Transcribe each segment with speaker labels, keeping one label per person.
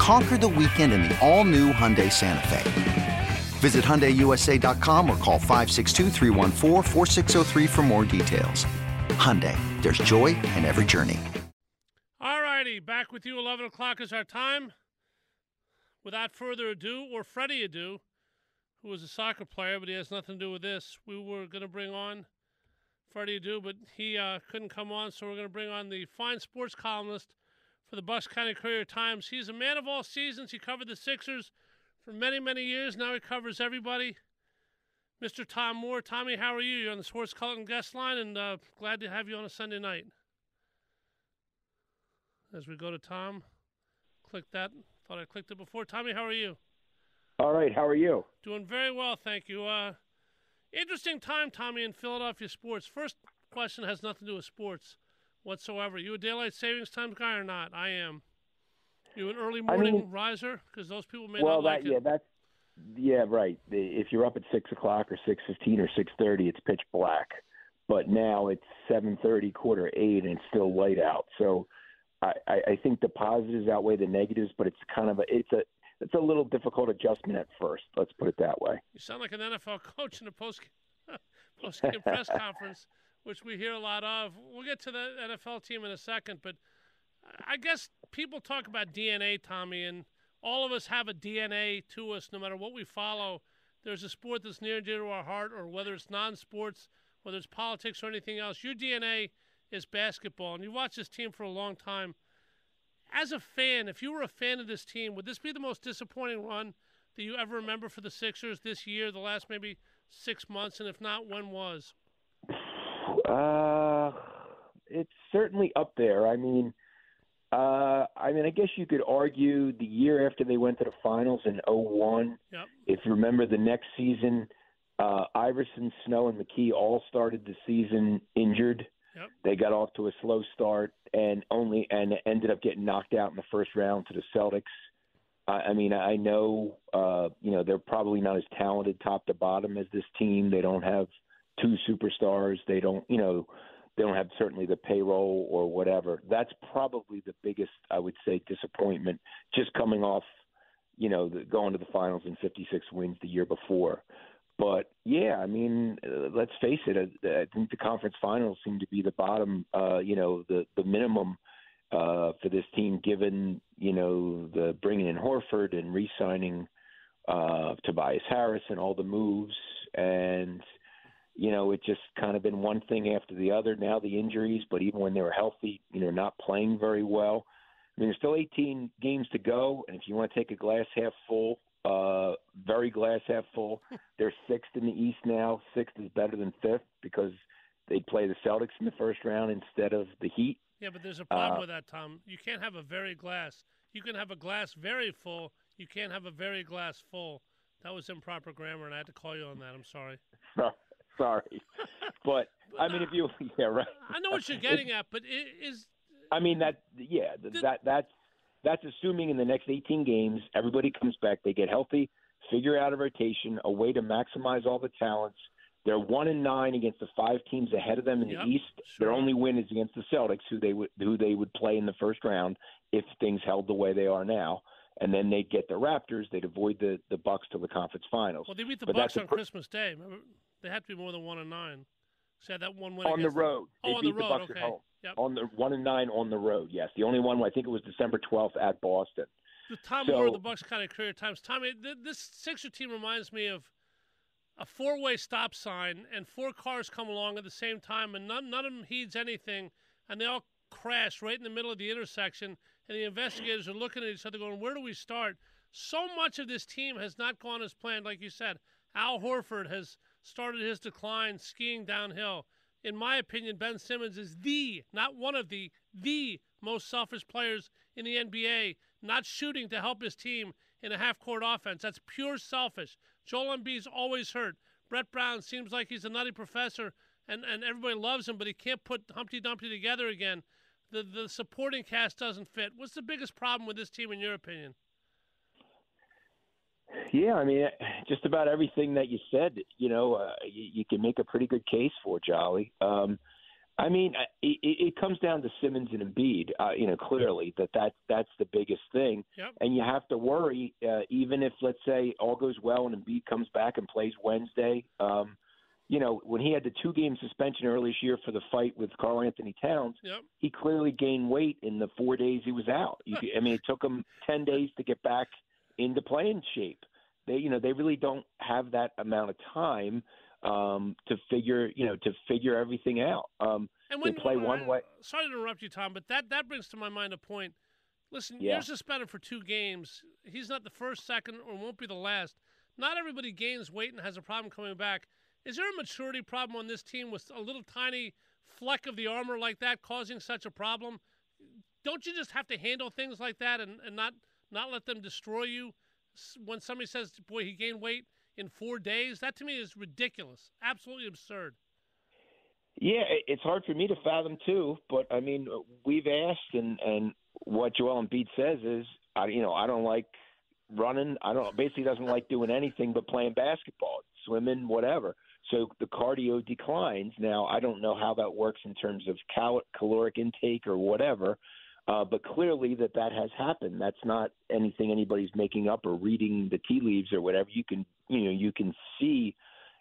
Speaker 1: Conquer the weekend in the all new Hyundai Santa Fe. Visit HyundaiUSA.com or call 562 for more details. Hyundai, there's joy in every journey.
Speaker 2: All righty, back with you. 11 o'clock is our time. Without further ado, or Freddy Adu, who was a soccer player, but he has nothing to do with this, we were going to bring on Freddy Adu, but he uh, couldn't come on, so we're going to bring on the fine sports columnist for the Bucks County Courier Times. He's a man of all seasons. He covered the Sixers for many, many years. Now he covers everybody. Mr. Tom Moore. Tommy, how are you? You're on the Sports Cullen guest line, and uh, glad to have you on a Sunday night. As we go to Tom, click that. Thought I clicked it before. Tommy, how are you?
Speaker 3: All right. How are you?
Speaker 2: Doing very well, thank you. Uh, interesting time, Tommy, in Philadelphia sports. First question has nothing to do with sports whatsoever. You a daylight savings time guy or not? I am. You an early morning I mean, riser? Because those people may
Speaker 3: well,
Speaker 2: not like
Speaker 3: that, it. Yeah, that's yeah, right. If you're up at six o'clock or six fifteen or six thirty, it's pitch black. But now it's seven thirty, quarter eight, and it's still light out. So I, I think the positives outweigh the negatives, but it's kind of a it's a it's a little difficult adjustment at first. Let's put it that way.
Speaker 2: You sound like an NFL coach in a post post game press conference, which we hear a lot of. We'll get to the NFL team in a second, but I guess people talk about DNA, Tommy, and all of us have a DNA to us no matter what we follow. There's a sport that's near and dear to our heart, or whether it's non sports, whether it's politics or anything else. Your DNA is basketball, and you watched this team for a long time. As a fan, if you were a fan of this team, would this be the most disappointing run that you ever remember for the Sixers this year, the last maybe six months? And if not, when was?
Speaker 3: Uh, it's certainly up there. I mean, uh, I mean, I guess you could argue the year after they went to the finals in 01.
Speaker 2: Yep.
Speaker 3: If you remember the next season, uh, Iverson, Snow, and McKie all started the season injured.
Speaker 2: Yep.
Speaker 3: They got off to a slow start and only and ended up getting knocked out in the first round to the Celtics. I, I mean, I know uh, you know they're probably not as talented top to bottom as this team. They don't have two superstars. They don't, you know, they don't have certainly the payroll or whatever. That's probably the biggest, I would say, disappointment. Just coming off, you know, the, going to the finals in 56 wins the year before. But yeah, I mean, uh, let's face it. I, I think the conference finals seem to be the bottom, uh, you know, the the minimum uh, for this team, given you know the bringing in Horford and re-signing uh, Tobias Harris and all the moves and you know, it's just kind of been one thing after the other. Now the injuries, but even when they were healthy, you know, not playing very well. I mean, there's still 18 games to go, and if you want to take a glass half full, uh, very glass half full, they're sixth in the East now. Sixth is better than fifth because they play the Celtics in the first round instead of the Heat.
Speaker 2: Yeah, but there's a problem uh, with that, Tom. You can't have a very glass. You can have a glass very full. You can't have a very glass full. That was improper grammar, and I had to call you on that. I'm sorry.
Speaker 3: sorry, but I mean, if you yeah right.
Speaker 2: I know what you're getting at, but it is.
Speaker 3: I mean that yeah that that's that's assuming in the next 18 games everybody comes back, they get healthy, figure out a rotation, a way to maximize all the talents. They're one and nine against the five teams ahead of them in
Speaker 2: yep,
Speaker 3: the East.
Speaker 2: Sure.
Speaker 3: Their only win is against the Celtics, who they would who they would play in the first round if things held the way they are now. And then they'd get the Raptors. They'd avoid the the Bucks to the conference finals.
Speaker 2: Well, they beat the
Speaker 3: but
Speaker 2: Bucks on pr- Christmas Day. Remember? They have to be more than one and nine. So that one win
Speaker 3: on the road.
Speaker 2: Them. Oh, on the road.
Speaker 3: The
Speaker 2: okay. Yep.
Speaker 3: On the one and nine on the road. Yes, the only one I think it was December twelfth at Boston.
Speaker 2: The Tom
Speaker 3: so,
Speaker 2: Moore of the Bucks County Courier Times. Tommy, this Sixer team reminds me of a four-way stop sign and four cars come along at the same time and none none of them heeds anything and they all crash right in the middle of the intersection and the investigators are looking at each other going where do we start so much of this team has not gone as planned like you said al horford has started his decline skiing downhill in my opinion ben simmons is the not one of the the most selfish players in the nba not shooting to help his team in a half-court offense that's pure selfish Joel Embiid's always hurt. Brett Brown seems like he's a nutty professor, and, and everybody loves him, but he can't put Humpty Dumpty together again. The the supporting cast doesn't fit. What's the biggest problem with this team, in your opinion?
Speaker 3: Yeah, I mean, just about everything that you said. You know, uh, you, you can make a pretty good case for Jolly. Um, I mean, it, it comes down to Simmons and Embiid. Uh, you know, clearly that that that's the biggest thing,
Speaker 2: yep.
Speaker 3: and you have to worry uh, even if let's say all goes well and Embiid comes back and plays Wednesday. Um, you know, when he had the two game suspension earlier this year for the fight with Karl-Anthony Towns,
Speaker 2: yep.
Speaker 3: he clearly gained weight in the four days he was out. You, I mean, it took him ten days to get back into playing shape. They, you know, they really don't have that amount of time um, to figure you know to figure everything out. Um,
Speaker 2: and when
Speaker 3: play
Speaker 2: when,
Speaker 3: one way.
Speaker 2: Sorry to interrupt you, Tom, but that that brings to my mind a point. Listen,
Speaker 3: Yeah.
Speaker 2: you're suspended for two games. He's not the first, second, or won't be the last. Not everybody gains weight and has a problem coming back. Is there a maturity problem on this team with a little tiny fleck of the armor like that causing such a problem? Don't you just have to handle things like that and, and not not let them destroy you? When somebody says, "Boy, he gained weight in four days," that to me is ridiculous, absolutely absurd.
Speaker 3: Yeah, it's hard for me to fathom too. But I mean, we've asked, and and what Joel Embiid says is, I you know, I don't like running. I don't basically doesn't like doing anything but playing basketball, swimming, whatever. So the cardio declines. Now I don't know how that works in terms of cal- caloric intake or whatever. Uh, but clearly that that has happened. That's not anything anybody's making up or reading the tea leaves or whatever. You can, you know, you can see,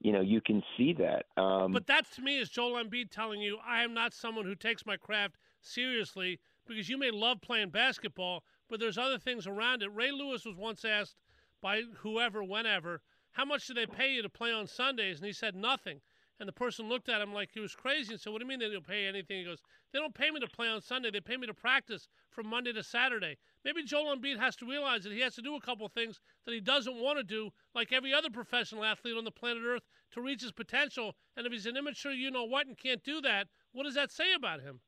Speaker 3: you know, you can see that. Um,
Speaker 2: But that to me is Joel Embiid telling you, I am not someone who takes my craft seriously because you may love playing basketball, but there's other things around it. Ray Lewis was once asked by whoever, whenever, how much do they pay you to play on Sundays? And he said nothing. And the person looked at him like he was crazy and said, What do you mean they don't pay anything? He goes, They don't pay me to play on Sunday. They pay me to practice from Monday to Saturday. Maybe Joel Embiid has to realize that he has to do a couple things that he doesn't want to do, like every other professional athlete on the planet Earth, to reach his potential. And if he's an immature, you know what, and can't do that, what does that say about him?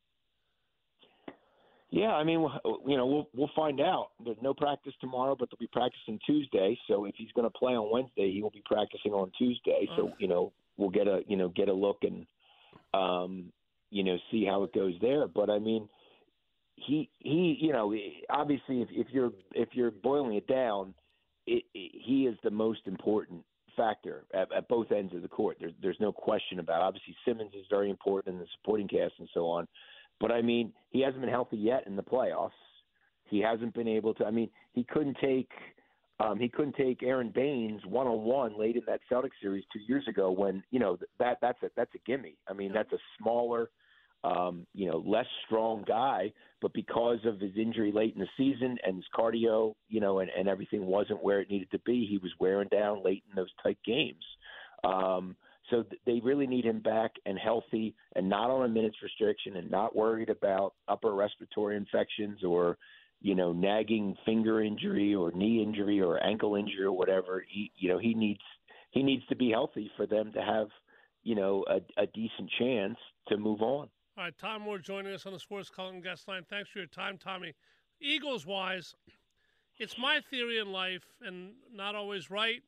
Speaker 3: Yeah, I mean, you know, we'll we'll find out. There's no practice tomorrow, but they'll be practicing Tuesday. So if he's going to play on Wednesday, he will be practicing on Tuesday. So
Speaker 2: Oh.
Speaker 3: you know, we'll get a you know get a look and um, you know see how it goes there. But I mean, he he you know obviously if, if you're if you're boiling it down, it, it, he is the most important factor at, at both ends of the court. There's there's no question about. It. Obviously, Simmons is very important in the supporting cast and so on. But I mean, he hasn't been healthy yet in the playoffs. He hasn't been able to. I mean, he couldn't take um, he couldn't take Aron Baynes one on one late in that Celtics series two years ago. When you know that that's a that's a gimme. I mean, that's a smaller, um, you know, less strong guy, but because of his injury late in the season and his cardio, you know, and, and everything wasn't where it needed to be, he was wearing down late in those tight games. Um, so th- they really need him back and healthy and not on a minutes restriction and not worried about upper respiratory infections or, you know, nagging finger injury or knee injury or ankle injury or whatever. He, you know, he needs he needs to be healthy for them to have, you know, a, a decent chance to move on.
Speaker 2: All right, Tom Moore joining us on the Sports Calling Guest Line. Thanks for your time, Tommy. Eagles wise, it's my theory in life, and not always right,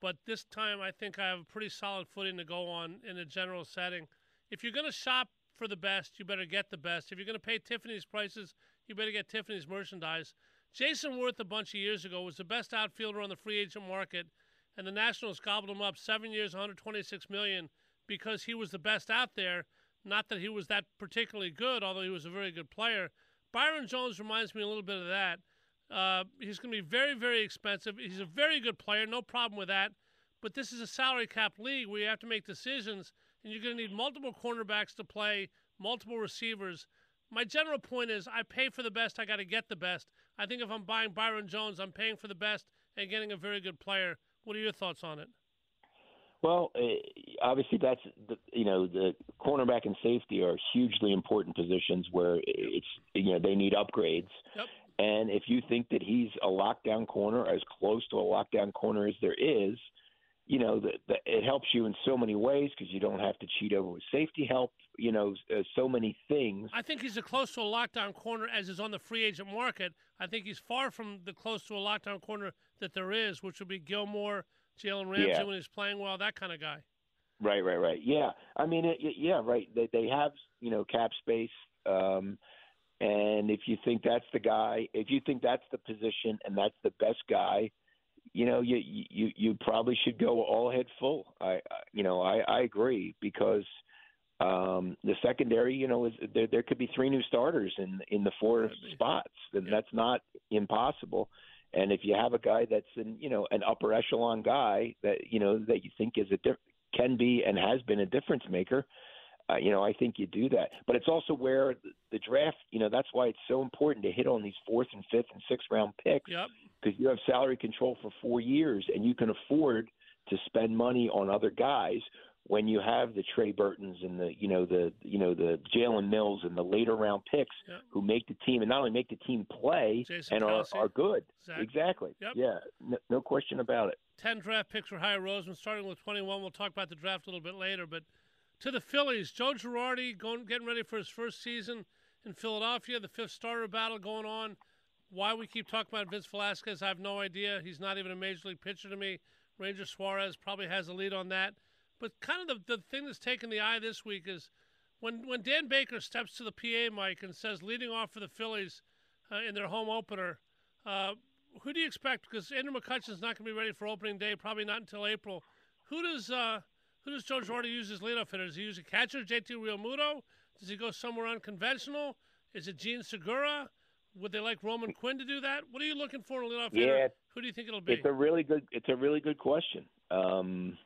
Speaker 2: but this time I think I have a pretty solid footing to go on in a general setting. If you're going to shop for the best, you better get the best. If you're going to pay Tiffany's prices, you better get Tiffany's merchandise. Jayson Werth, a bunch of years ago, was the best outfielder on the free agent market, and the Nationals gobbled him up seven years, 126 million, because he was the best out there. Not that he was that particularly good, although he was a very good player. Byron Jones reminds me a little bit of that. Uh, he's going to be very, very expensive. He's a very good player, no problem with that. But this is a salary cap league where you have to make decisions, and you're going to need multiple cornerbacks to play, multiple receivers. My general point is I pay for the best, I got to get the best. I think if I'm buying Byron Jones, I'm paying for the best and getting a very good player. What are your thoughts on it?
Speaker 3: Well, uh, obviously that's the, you know the cornerback and safety are hugely important positions where it's you know they need upgrades.
Speaker 2: Yep.
Speaker 3: And if you think that he's a lockdown corner, as close to a lockdown corner as there is, you know, the, the, it helps you in so many ways because you don't have to cheat over with safety help. You know, uh, so many things.
Speaker 2: I think he's as close to a lockdown corner as is on the free agent market. I think he's far from the close to a lockdown corner that there is, which would be Gilmore, Jalen Ramsey
Speaker 3: Yeah.
Speaker 2: when he's playing well, that kind of guy.
Speaker 3: Right, right, right. Yeah, I mean, it, it- yeah, right. They they have you know cap space, um, and if you think that's the guy, if you think that's the position and that's the best guy, you know, you you you probably should go all head full. I, I you know, I I agree because um the secondary, you know, is there there could be three new starters in in the four spots, and that's not impossible. And if you have a guy that's in, you know, an upper echelon guy that you know that you think is a diff- can be and has been a difference maker, uh, you know, I think you do that. But it's also where the, the draft, you know, that's why it's so important to hit on these fourth and fifth and sixth round picks
Speaker 2: Yep.
Speaker 3: Because you have salary control for four years and you can afford to spend money on other guys when you have the Trey Burtons and the you know the you know the Jalen Mills and the later round picks
Speaker 2: Yep.
Speaker 3: who make the team and not only make the team play
Speaker 2: Jason
Speaker 3: and are, are good.
Speaker 2: Zach.
Speaker 3: Exactly.
Speaker 2: Yep.
Speaker 3: Yeah. No, no question about it.
Speaker 2: 10 draft picks for Howie Roseman, starting with 21. We'll talk about the draft a little bit later. But to the Phillies, Joe Girardi going, getting ready for his first season in Philadelphia, the fifth starter battle going on. Why we keep talking about Vince Velasquez, I have no idea. He's not even a major league pitcher to me. Ranger Suarez probably has a lead on that. But kind of the, the thing that's taken the eye this week is when, when Dan Baker steps to the PA mic and says, leading off for the Phillies uh, in their home opener, uh, who do you expect? Because Andrew McCutchen's not going to be ready for opening day, probably not until April. Who does uh, who does Joe Girardi use as leadoff hitter? Does he use a catcher, JT Realmuto? Does he go somewhere unconventional? Is it Jean Segura? Would they like Roman Quinn to do that? What are you looking for in a leadoff hitter?
Speaker 3: Yeah.
Speaker 2: Who do you think it'll be?
Speaker 3: It's a really good. It's a really good question. Um,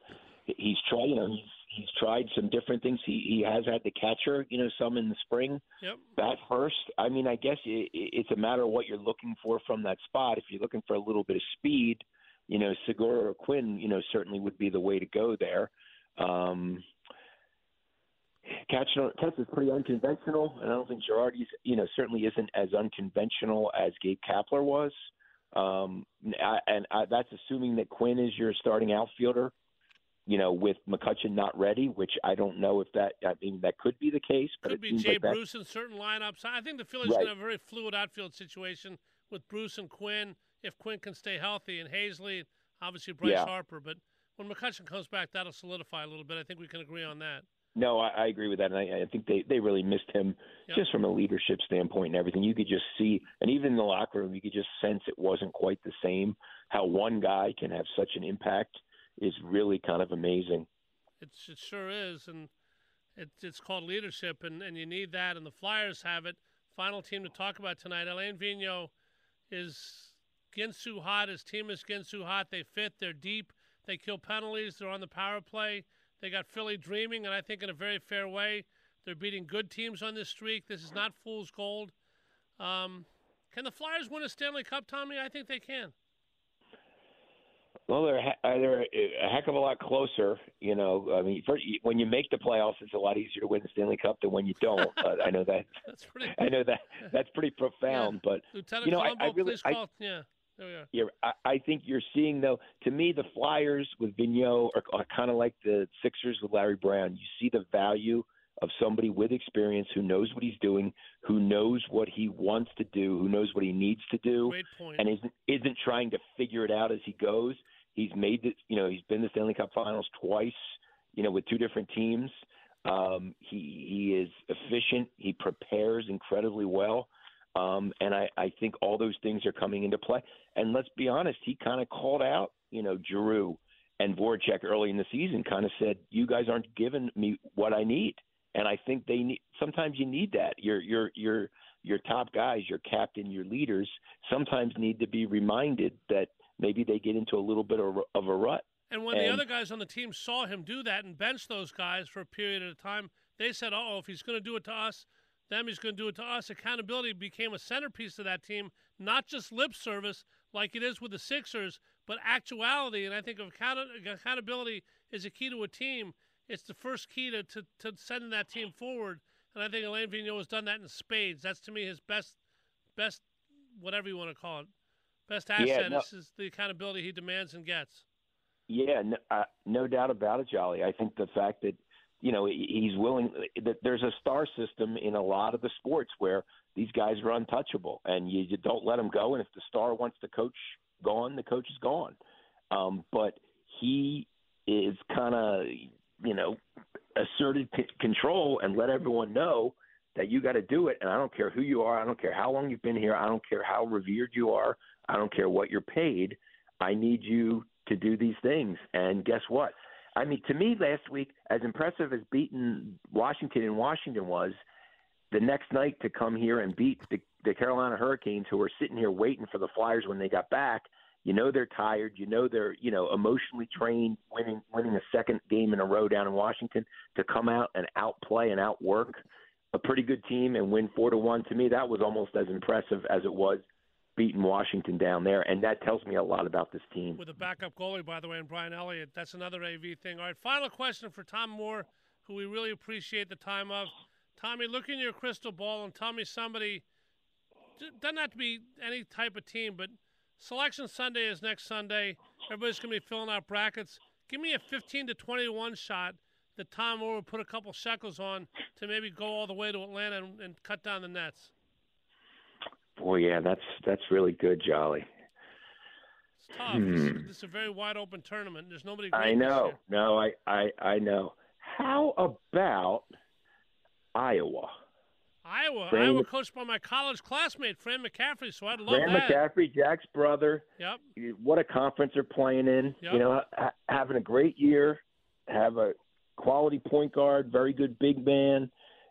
Speaker 3: he's tried. You know, he's he's tried some different things. He he has had the catcher. You know, some in the spring.
Speaker 2: Yep.
Speaker 3: That first, I mean, I guess it, it's a matter of what you're looking for from that spot. If you're looking for a little bit of speed, you know, Segura or Quinn, you know, certainly would be the way to go there. Um, Catch Catch is pretty unconventional, and I don't think Girardi's, you know, certainly isn't as unconventional as Gabe Kapler was. Um, I, and I, that's assuming that Quinn is your starting outfielder. You know, with McCutchen not ready, which I don't know if that. I mean, that could be the case, but
Speaker 2: Could
Speaker 3: it
Speaker 2: be Jay
Speaker 3: like.
Speaker 2: Bruce in certain lineups. I think the Phillies
Speaker 3: Right.
Speaker 2: going to have a very fluid outfield situation with Bruce and Quinn if Quinn can stay healthy, and Haseley, obviously Bryce
Speaker 3: Yeah.
Speaker 2: Harper. But when McCutchen comes back, that'll solidify a little bit. I think we can agree on that.
Speaker 3: No, I, I agree with that, and I, I think they they really missed him
Speaker 2: Yep.
Speaker 3: just from a leadership standpoint and everything. You could just see, and even in the locker room, you could just sense it wasn't quite the same. How one guy can have such an impact is really kind of amazing.
Speaker 2: It's, it sure is, and it's it's called leadership, and, and you need that. And the Flyers have it. Final team to talk about tonight. Alain Vigneault is Ginsu hot. His team is Ginsu hot. They fit. They're deep. They kill penalties. They're on the power play. They got Philly dreaming, and I think in a very fair way. They're beating good teams on this streak. This is not fool's gold. Um, can the Flyers win a Stanley Cup, Tommy? I think they can.
Speaker 3: Well, they're a they're a heck of a lot closer. You know, I mean, first, when you make the playoffs, it's a lot easier to win the Stanley Cup than when you don't. but I know that
Speaker 2: That's pretty.
Speaker 3: I know that that's pretty profound. But
Speaker 2: Lieutenant
Speaker 3: you know, I- I really-
Speaker 2: please
Speaker 3: I-
Speaker 2: yeah, we are.
Speaker 3: Yeah, I, I think you're seeing though. To me, the Flyers with Vigneault are, are kind of like the Sixers with Larry Brown. You see the value of somebody with experience who knows what he's doing, who knows what he wants to do, who knows what he needs to do, and isn't isn't trying to figure it out as he goes. He's made the, you know, he's been to the Stanley Cup Finals twice, you know, with two different teams. Um, he he is efficient. He prepares incredibly well. Um, and I, I think all those things are coming into play. And let's be honest, he kind of called out, you know, Giroux and Voracek early in the season, kind of said, "You guys aren't giving me what I need." And I think they need. Sometimes you need that. Your your your your top guys, your captain, your leaders, sometimes need to be reminded that maybe they get into a little bit of, of a rut.
Speaker 2: And when the other guys on the team saw him do that and bench those guys for a period of time, they said, "Oh, if he's going to do it to us, then he's going to do it to us." Accountability became a centerpiece of that team, not just lip service like it is with the Sixers, but actuality. And I think account- accountability is a key to a team, it's the first key to, to, to sending that team forward. And I think Alain Vigneault has done that in spades. That's to me his best, best, whatever you want to call it, best asset.
Speaker 3: Yeah, no.
Speaker 2: This is the accountability he demands and gets.
Speaker 3: Yeah, no, uh, no doubt about it, Jolly. I think the fact that you know he's willing that there's a star system in a lot of the sports where these guys are untouchable, and you, you don't let them go. And if the star wants the coach gone, the coach is gone. Um, but he is kind of you know asserted c- control and let everyone know that you got to do it. And I don't care who you are. I don't care how long you've been here. I don't care how revered you are. I don't care what you're paid. I need you to do these things. And guess what? I mean, to me, last week, as impressive as beating Washington in Washington was, the next night to come here and beat the, the Carolina Hurricanes, who were sitting here waiting for the Flyers when they got back. You know they're tired. You know they're you know emotionally trained, winning winning a second game in a row down in Washington to come out and outplay and outwork a pretty good team and win four to one. To me, that was almost as impressive as it was beating Washington down there, and that tells me a lot about this team.
Speaker 2: With a backup goalie, by the way, and Brian Elliott. That's another AV thing. All right, final question for Tom Moore, who we really appreciate the time of. Tommy, look in your crystal ball and tell me somebody. Doesn't have to be any type of team, but Selection Sunday is next Sunday. Everybody's going to be filling out brackets. Give me a 15 to 21 shot that Tom Moore would put a couple shekels on to maybe go all the way to Atlanta and, and cut down the nets.
Speaker 3: Boy, yeah, that's that's really good, Jolly.
Speaker 2: It's tough. Hmm. This, this, is a very wide open tournament. There's nobody.
Speaker 3: I know. No, I, I I know. How about Iowa?
Speaker 2: Iowa. Fran Iowa coached by my college classmate, Fran McCaffery. so I'd love
Speaker 3: Fran
Speaker 2: that.
Speaker 3: McCaffery, Jack's brother.
Speaker 2: Yep.
Speaker 3: What a conference they're playing in.
Speaker 2: Yep.
Speaker 3: You know, ha- having a great year, have a quality point guard, very good big man.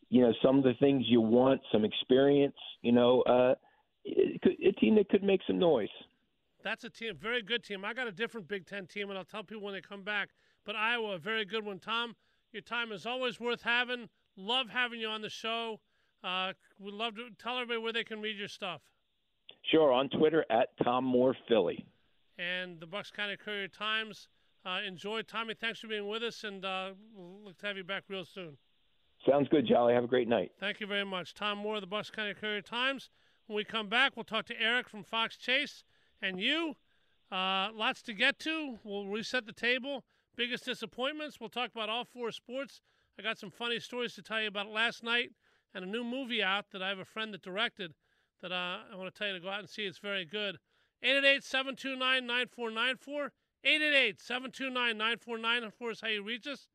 Speaker 3: You know, some of the things you want, some experience. You know, uh, a team that could make some noise.
Speaker 2: That's a team, very good team. I got a different Big Ten team, and I'll tell people when they come back. But Iowa, a very good one. Tom, your time is always worth having. Love having you on the show. Uh, we'd love to tell everybody where they can read your stuff.
Speaker 3: Sure, on Twitter at Tom Moore Philly.
Speaker 2: And the Bucks County Courier Times. Uh, enjoy, Tommy. Thanks for being with us, and uh, we'll look to have you back real soon.
Speaker 3: Sounds good, Jolly. Have a great night.
Speaker 2: Thank you very much. Tom Moore, the Bucks County Courier Times. When we come back, we'll talk to Eric from Fox Chase and you. Uh, lots to get to. We'll reset the table. Biggest disappointments. We'll talk about all four sports. I got some funny stories to tell you about last night and a new movie out that I have a friend that directed that uh, I want to tell you to go out and see. It's very good. 888 729 9494. 888 729 9494 is how you reach us.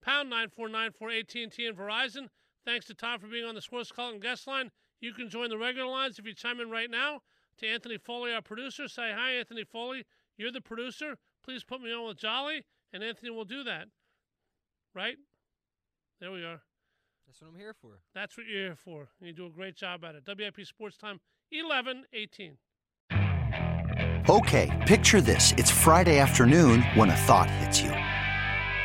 Speaker 2: Pound 9494 AT&T and Verizon. Thanks to Tom for being on the Sports Call and Guest Line. You can join the regular lines if you chime in right now. To Anthony Foley, our producer, say hi, Anthony Foley. You're the producer. Please put me on with Jolly, and Anthony will do that. Right? There we are.
Speaker 4: That's what I'm here for.
Speaker 2: That's what you're here for. And you do a great job at it. WIP Sports Time, 11 18.
Speaker 1: Okay, picture this. It's Friday afternoon when a thought hits you.